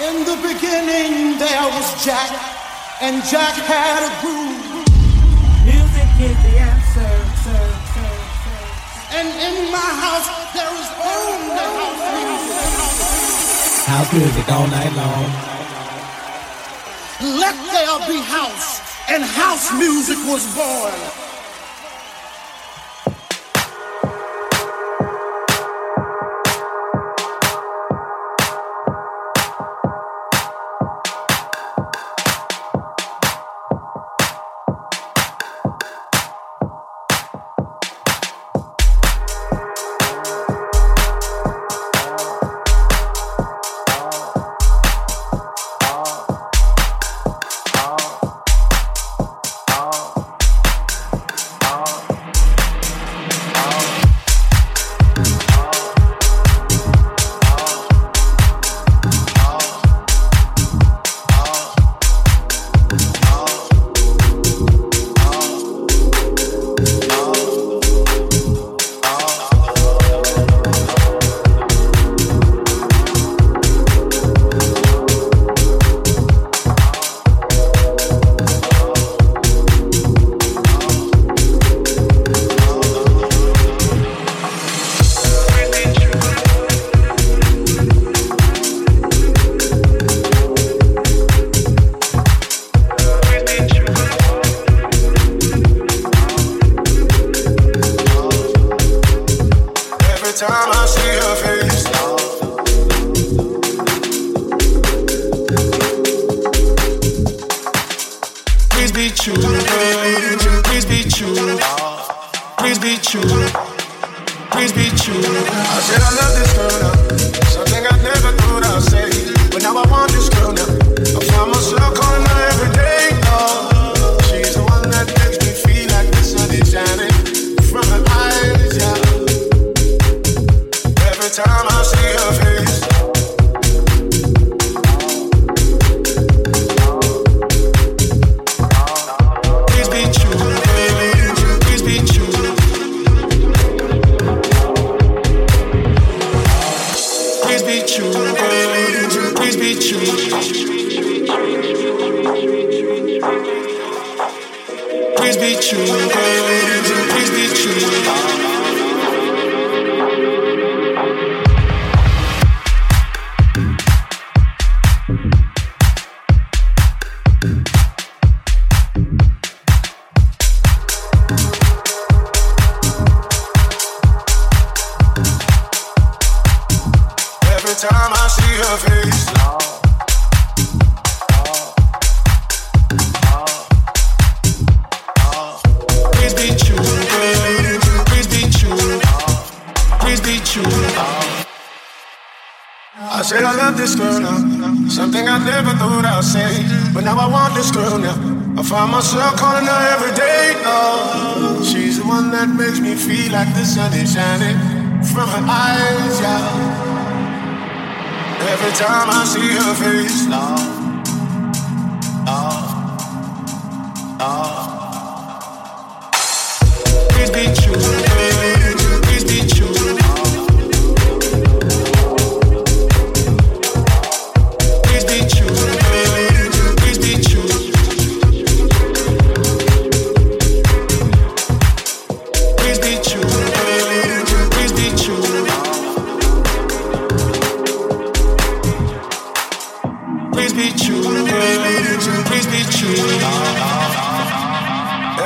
In the beginning there was Jack, and Jack had a groove. Music is the answer, sir, sir, sir. And in my house there is only house music. House music all night long. Let there be house, and house music was born.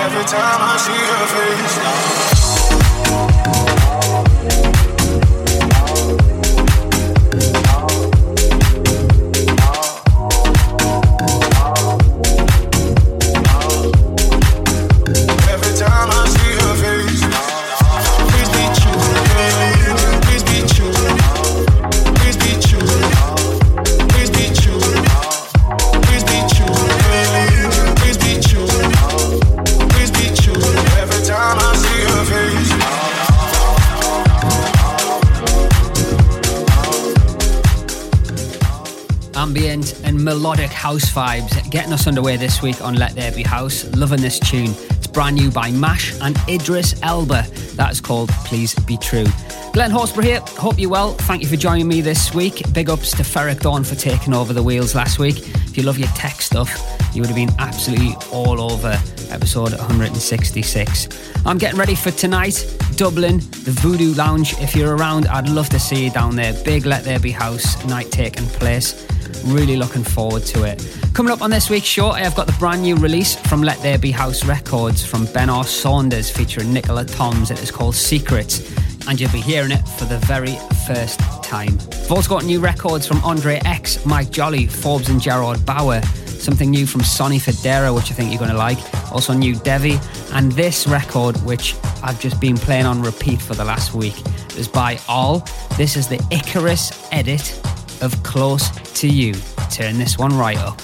every time I see her face. House vibes, getting us underway this week on Let There Be House. Loving this tune. It's brand new by Mash and Idris Elba. That's called Please Be True. Glenn Horsburgh here. Hope you're well. Thank you for joining me this week. Big ups to Ferric Dawn for taking over the wheels last week. If you love your tech stuff, you would have been absolutely all over episode 166. I'm getting ready for tonight, Dublin, the Voodoo Lounge. If you're around, I'd love to see you down there. Big Let There Be House night taking place. Really looking forward to it. Coming up on this week's show, I have got the brand new release from Let There Be House Records from Ben R. Saunders featuring Nicola Toms. It is called Secrets and you'll be hearing it for the very first time. I've also got new records from Andre X, Mike Jolly, Forbes and Gerard Bauer, something new from Sonny Fodera, which I think you're going to like, also new Devi, and this record, which I've just been playing on repeat for the last week, is by All. This is the Icarus edit of Close to You. Turn this one right up.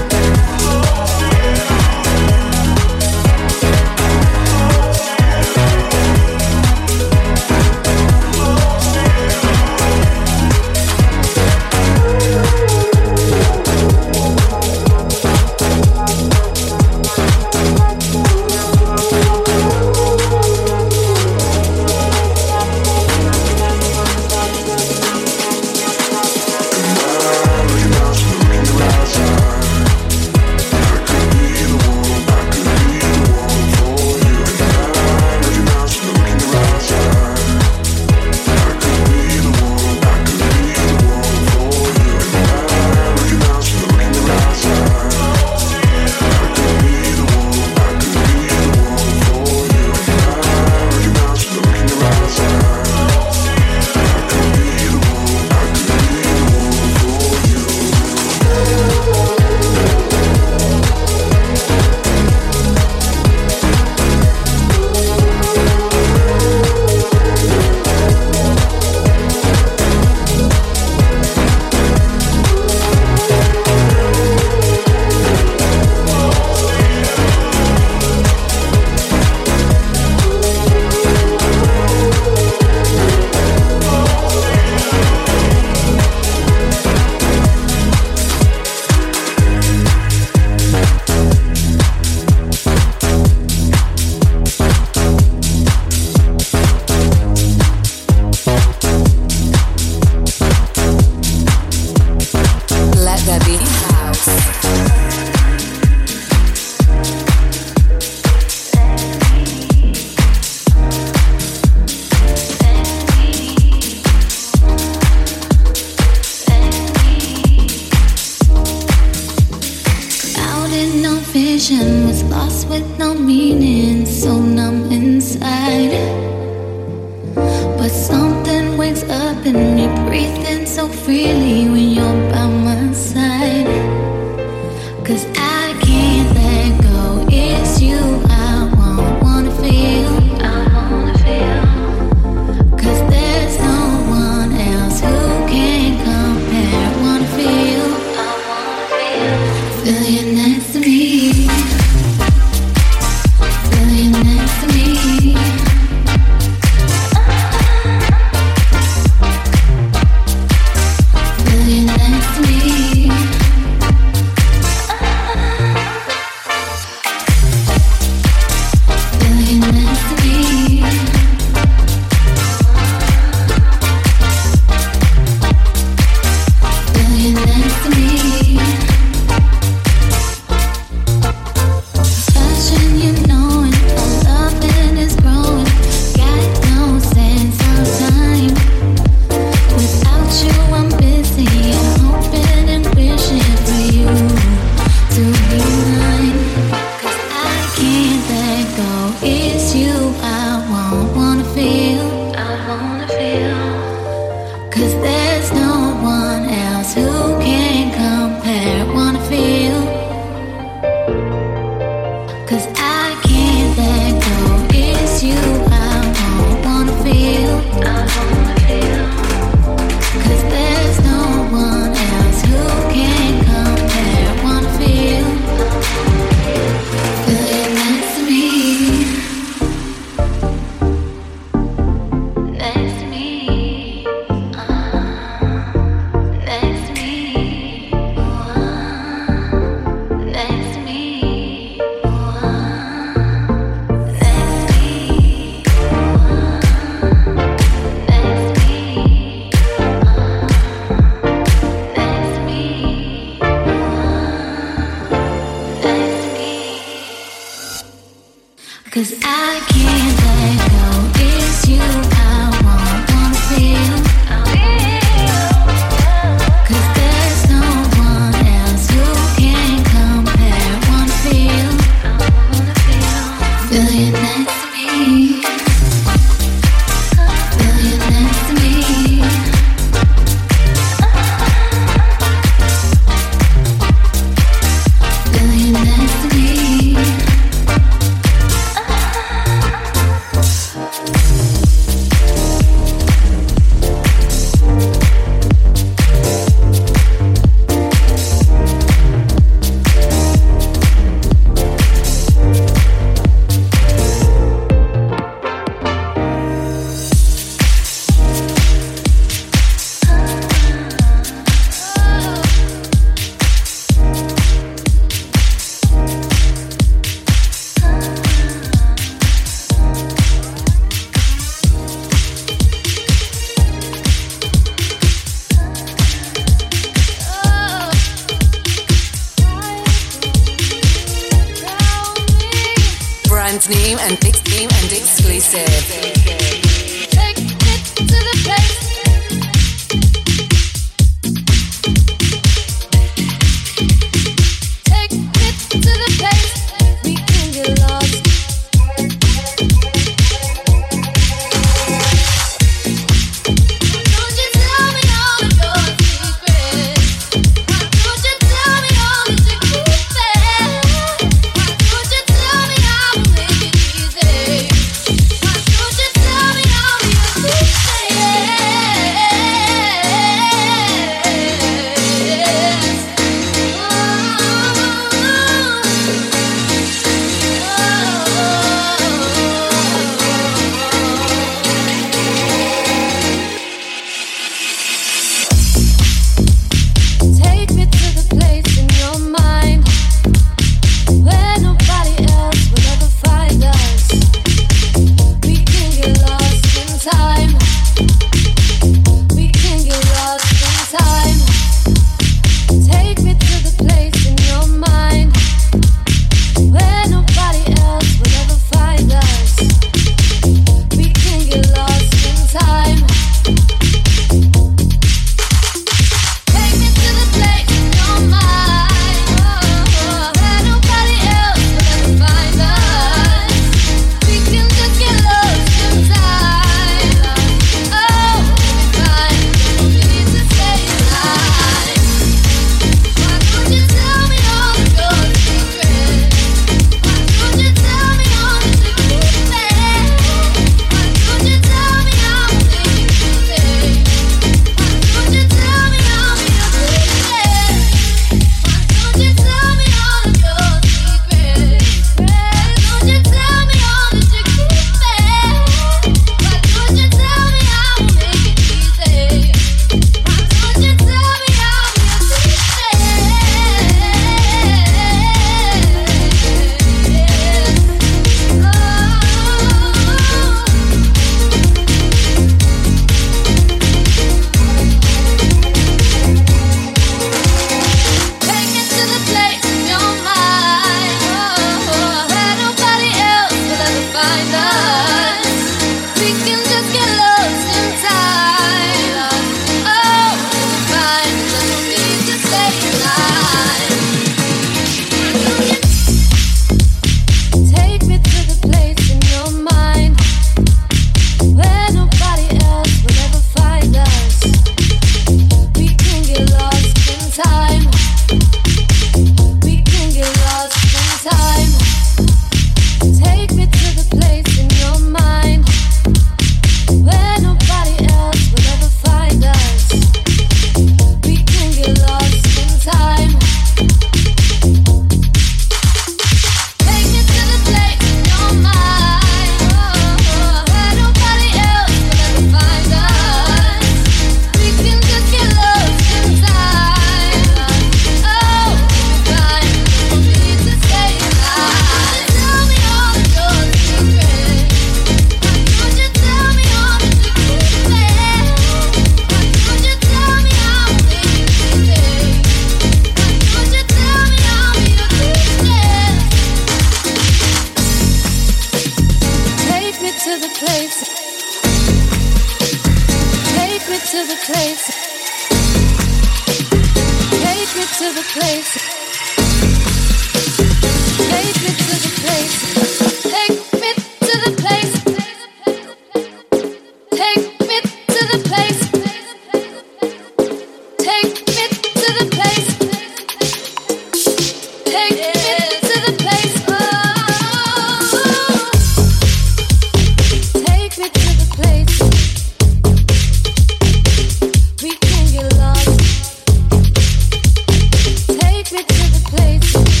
Take me to the place.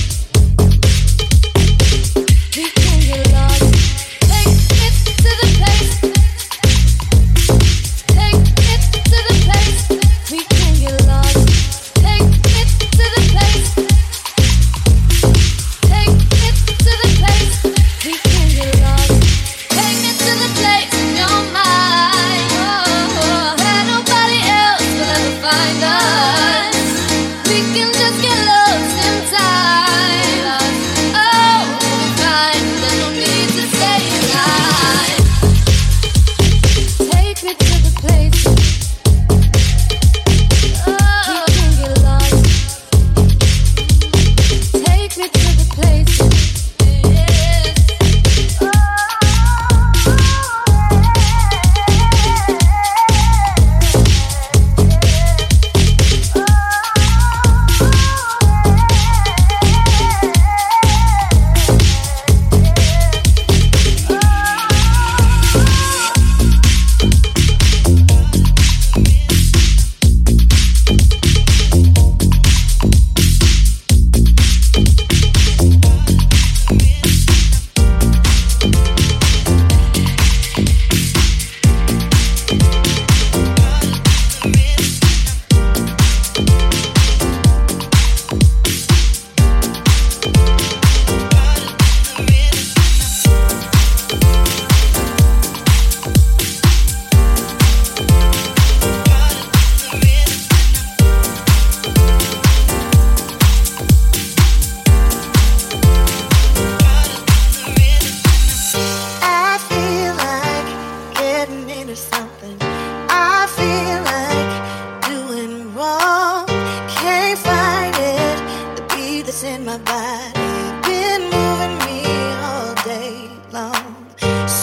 my body been moving me all day long.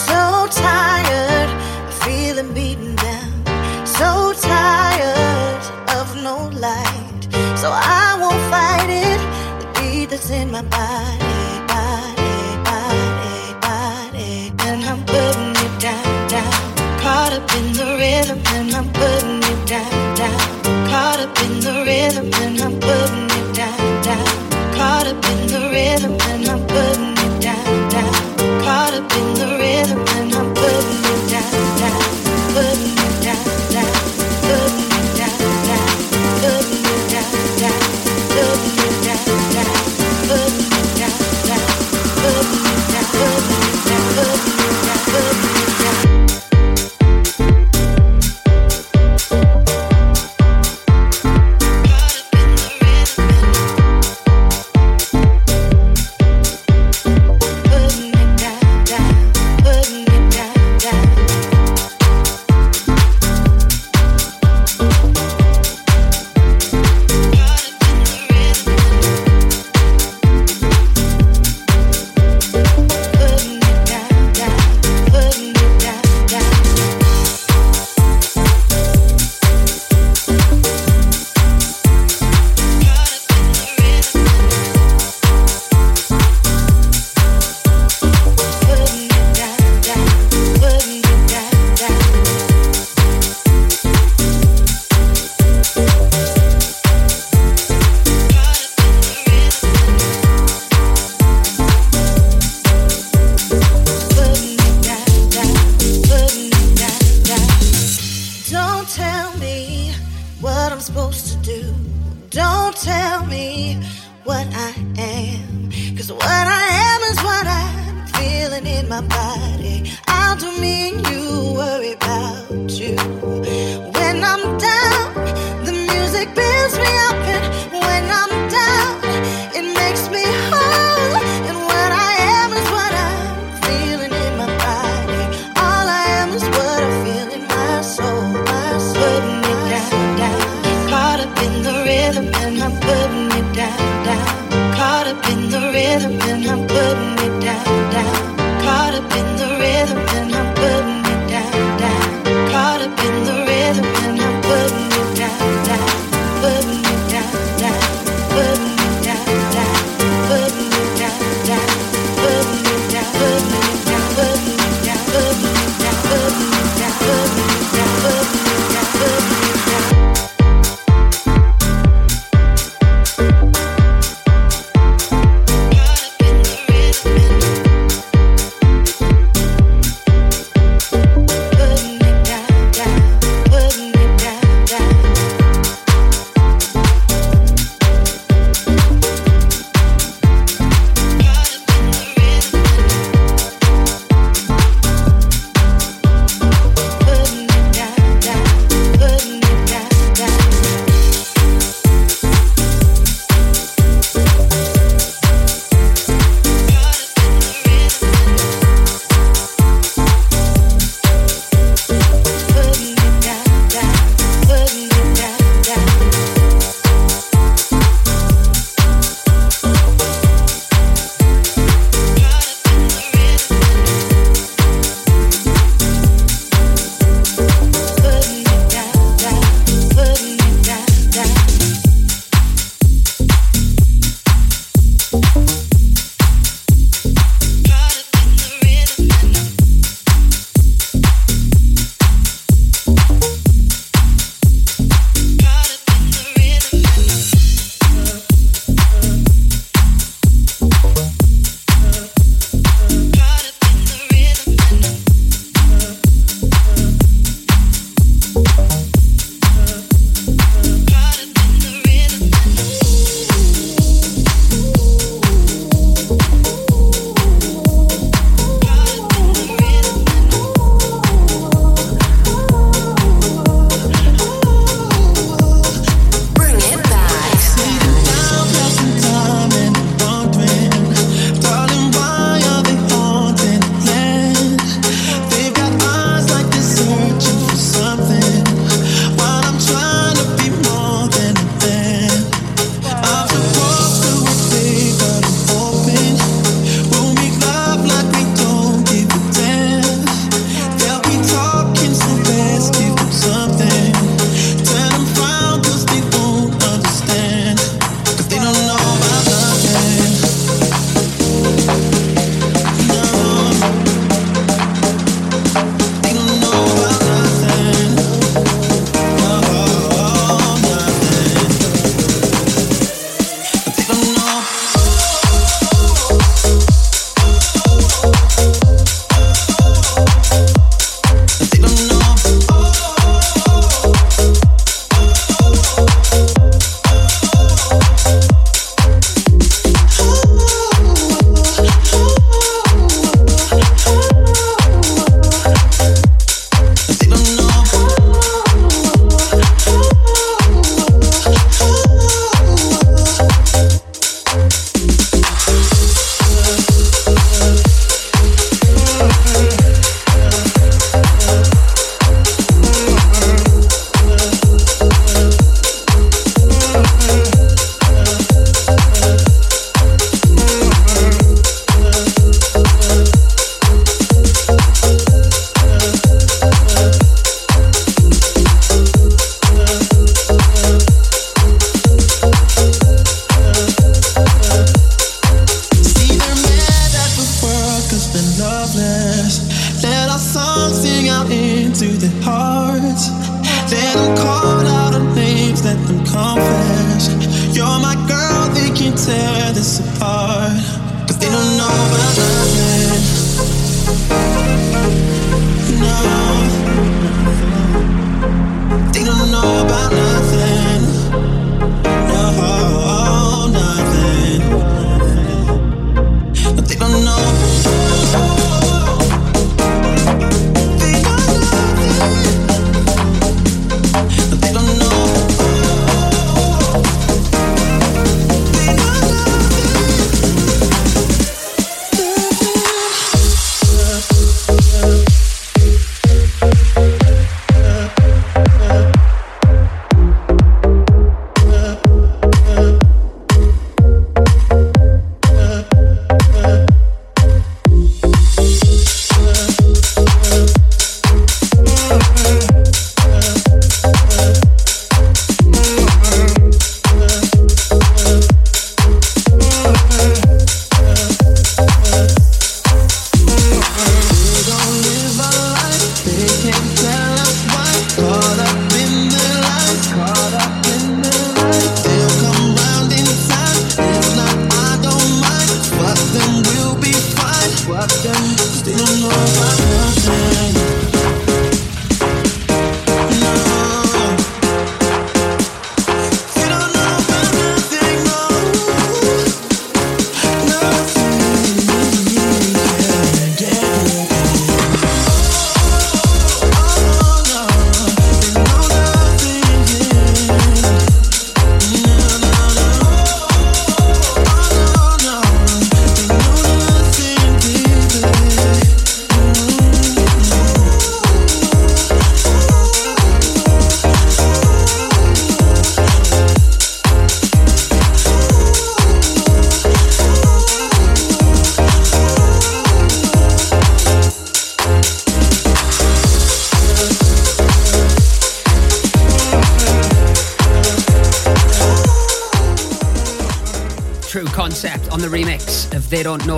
So tired feeling beaten down. So tired of no light. So I won't fight it. The beat that's in my body, body, body, body, and I'm putting it down, down. Caught up in the rhythm. my body. I'll do me and you worry about you.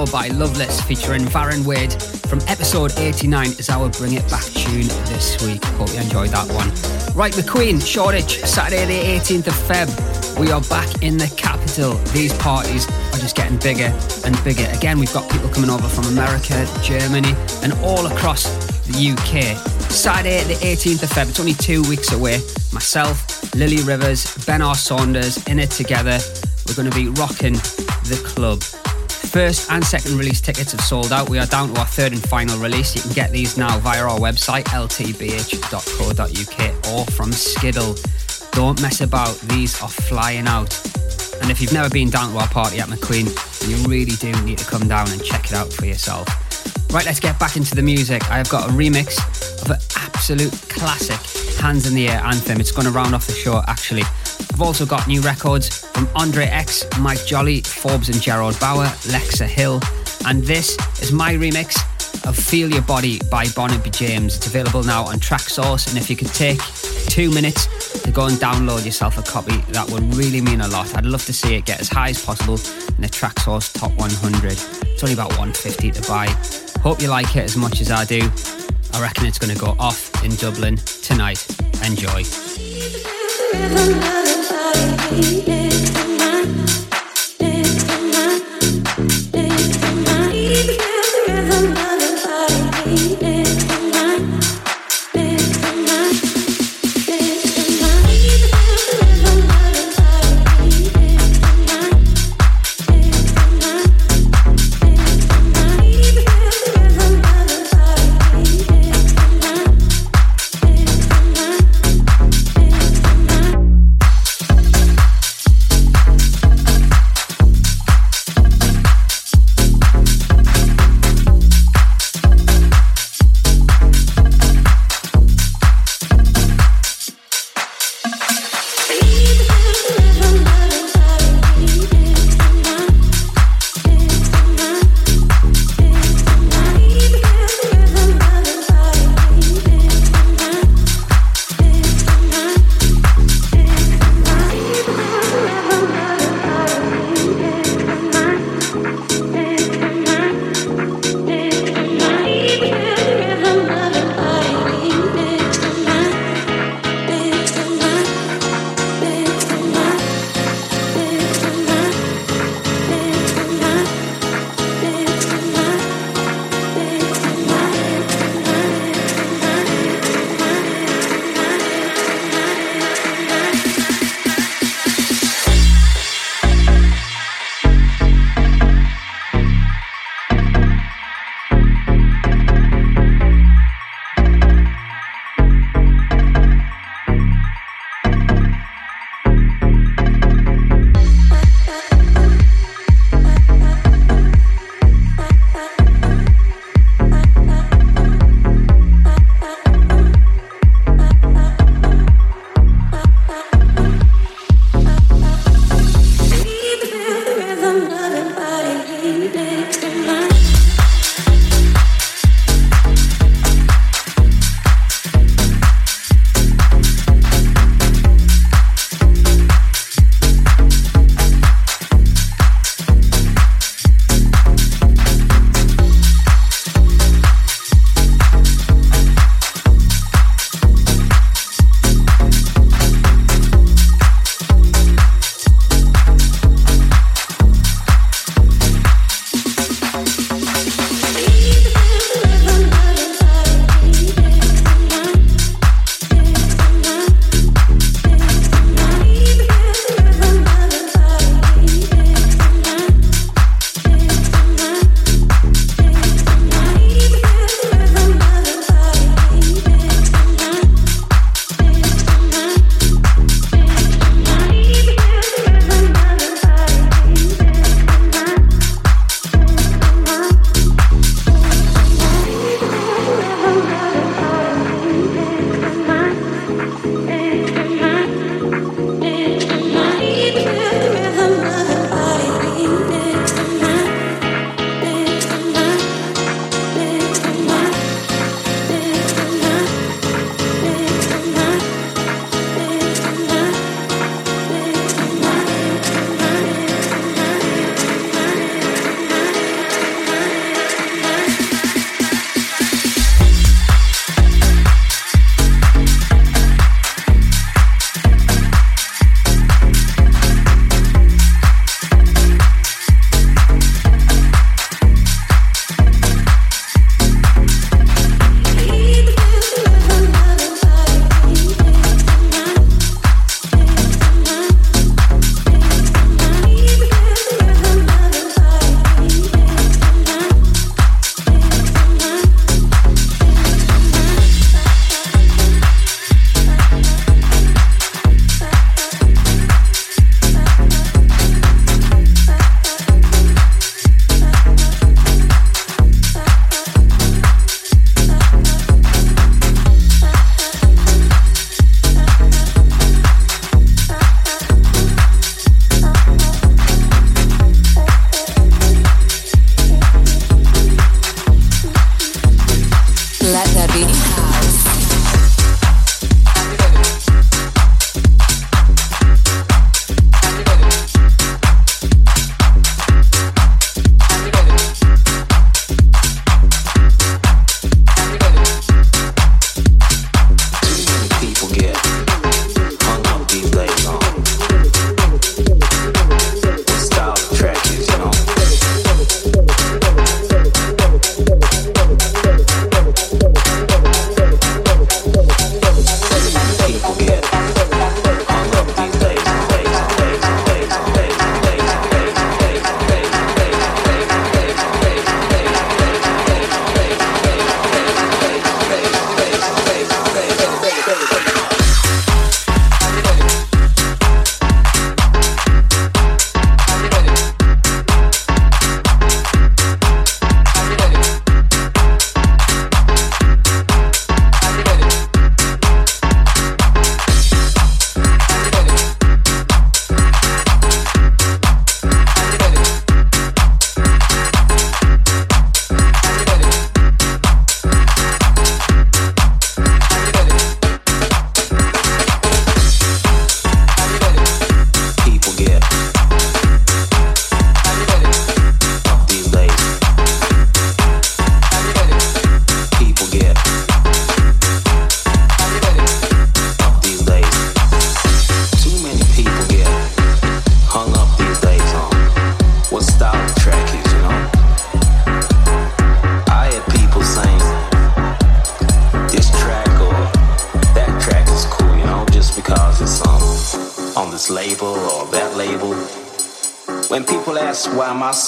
By Loveless featuring Varon Wade from episode 89 is our Bring It Back tune this week. Hope you enjoyed that one. Right, McQueen, Shoreditch, Saturday the 18th of Feb. We are back in the capital. These parties are just getting bigger and bigger. Again, we've got people coming over from America, Germany, and all across the UK. Saturday the 18th of Feb, it's only two weeks away. Myself, Lily Rivers, Ben R. Saunders, in it together. We're going to be rocking the club. First and second release tickets have sold out. We are down to our third and final release. You can get these now via our website, ltbh.co.uk, or from Skiddle. Don't mess about, these are flying out. And if you've never been down to our party at McQueen, you really do need to come down and check it out for yourself. Right, let's get back into the music. I have got a remix of an absolute classic Hands in the Air anthem. It's going to round off the show, actually. I've also got new records from Andre X, Mike Jolly, Forbes and Gerard Bauer, Lexa Hill, and this is my remix of Feel Your Body by Barnaby James. It's available now on Traxsource. and if you could take two minutes to go and download yourself a copy, that would really mean a lot. I'd love to see it get as high as possible in the Traxsource Top 100. It's only about 150 to buy. Hope you like it as much as I do. I reckon it's going to go off in Dublin tonight. Enjoy.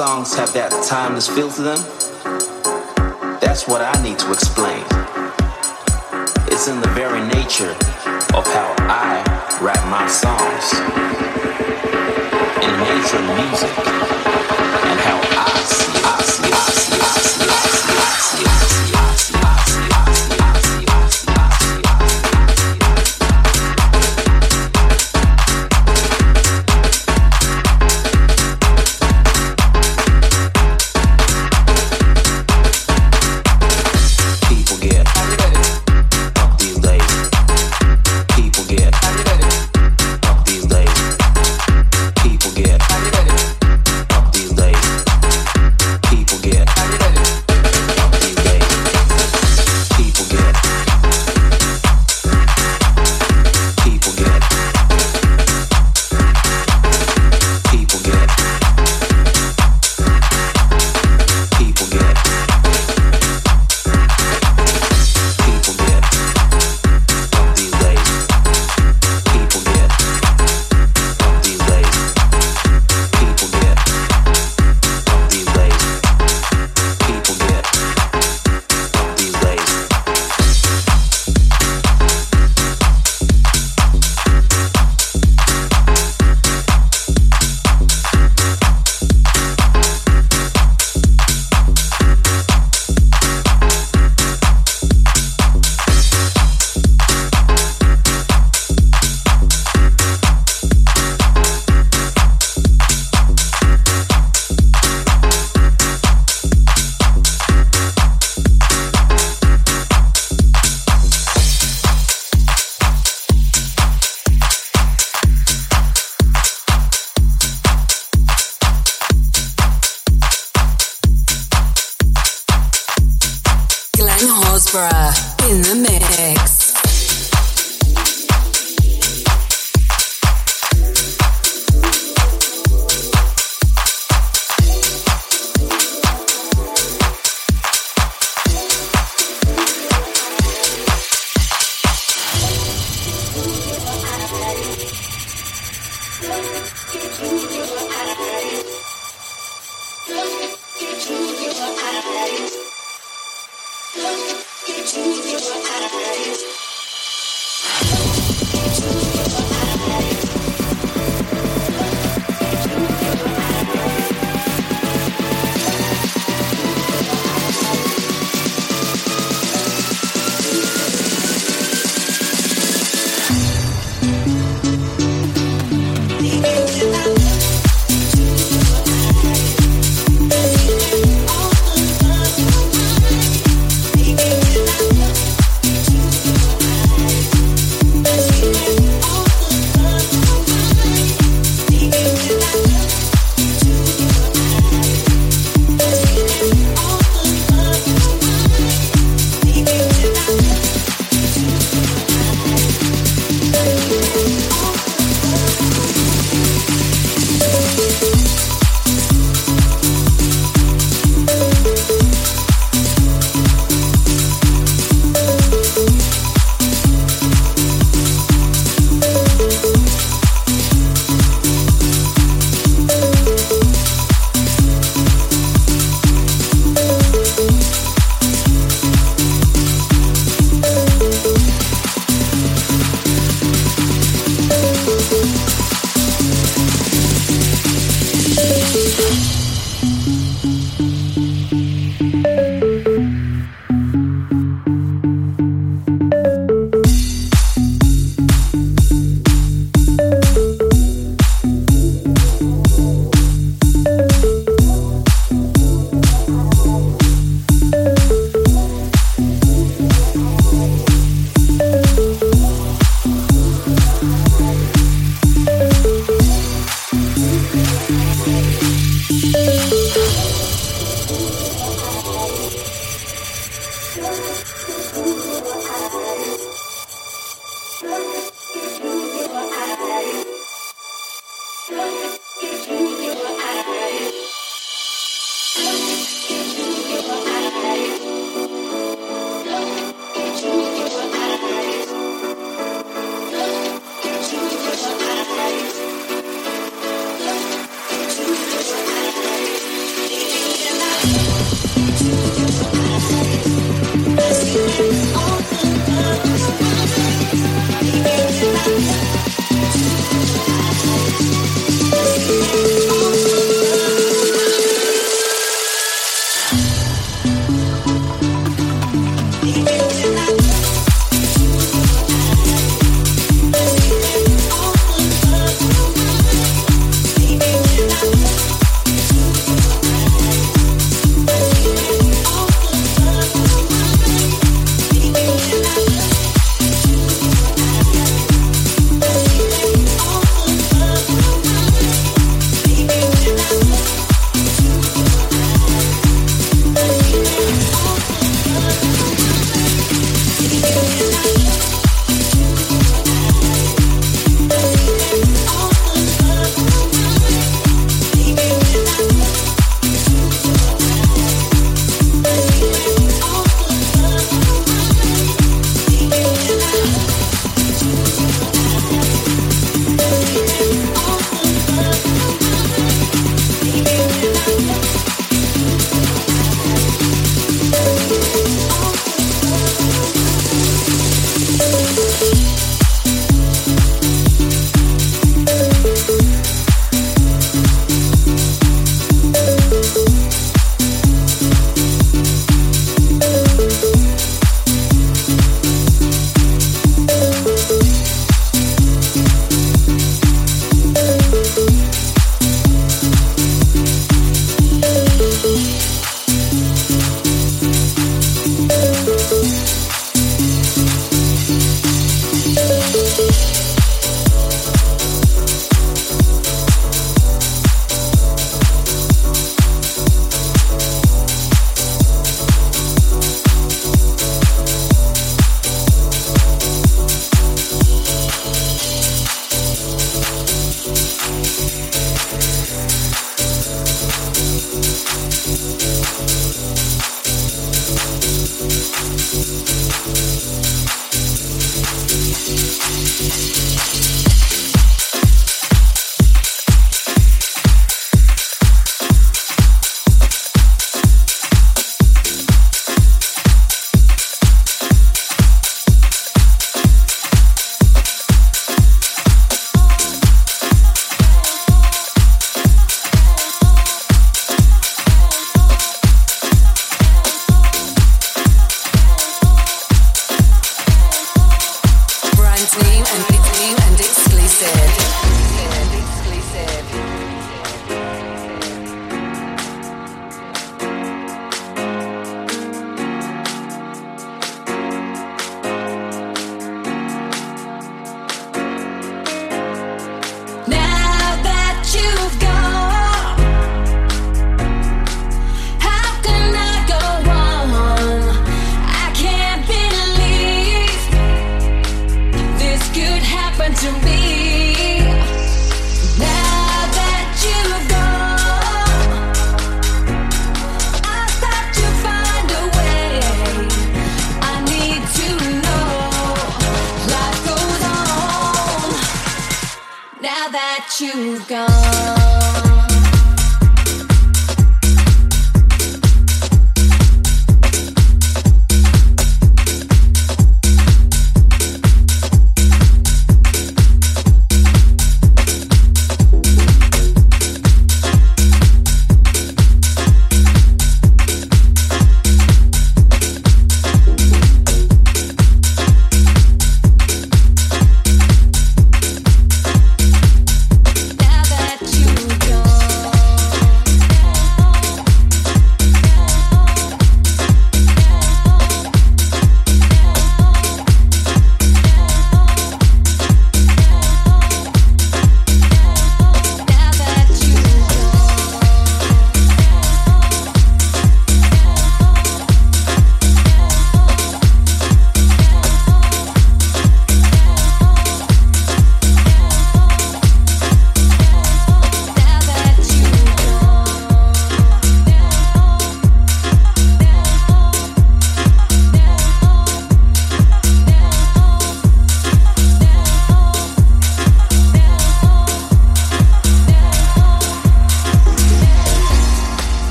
songs have that timeless feel to them? That's what I need to explain.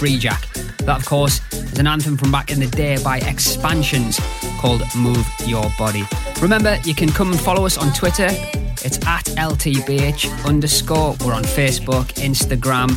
Remix by Freejack. That, of course, is an anthem from back in the day by Xpansions called Move Your Body. Remember, you can come and follow us on Twitter. It's at LTBH underscore. We're on Facebook, Instagram,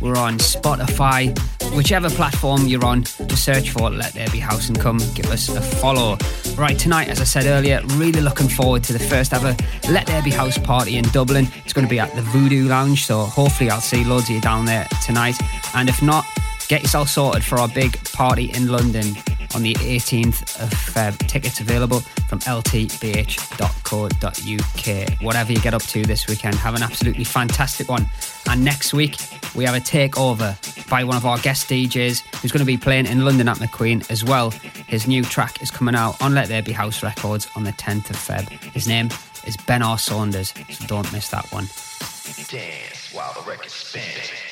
we're on Spotify. Whichever platform you're on, just search for Let There Be House and come give us a follow. Right, tonight, as I said earlier, really looking forward to the first ever Let There Be House party in Dublin. It's going to be at the Voodoo Lounge, so hopefully I'll see loads of you down there tonight. And if not, get yourself sorted for our big party in London on the 18th of Feb. Tickets available from ltbh.co.uk. Whatever you get up to this weekend, have an absolutely fantastic one. And next week, we have a takeover by one of our guest DJs who's going to be playing in London at McQueen as well. His new track is coming out on Let There Be House Records on the 10th of Feb. His name is Ben R. Saunders, so don't miss that one. Dance while the record spins.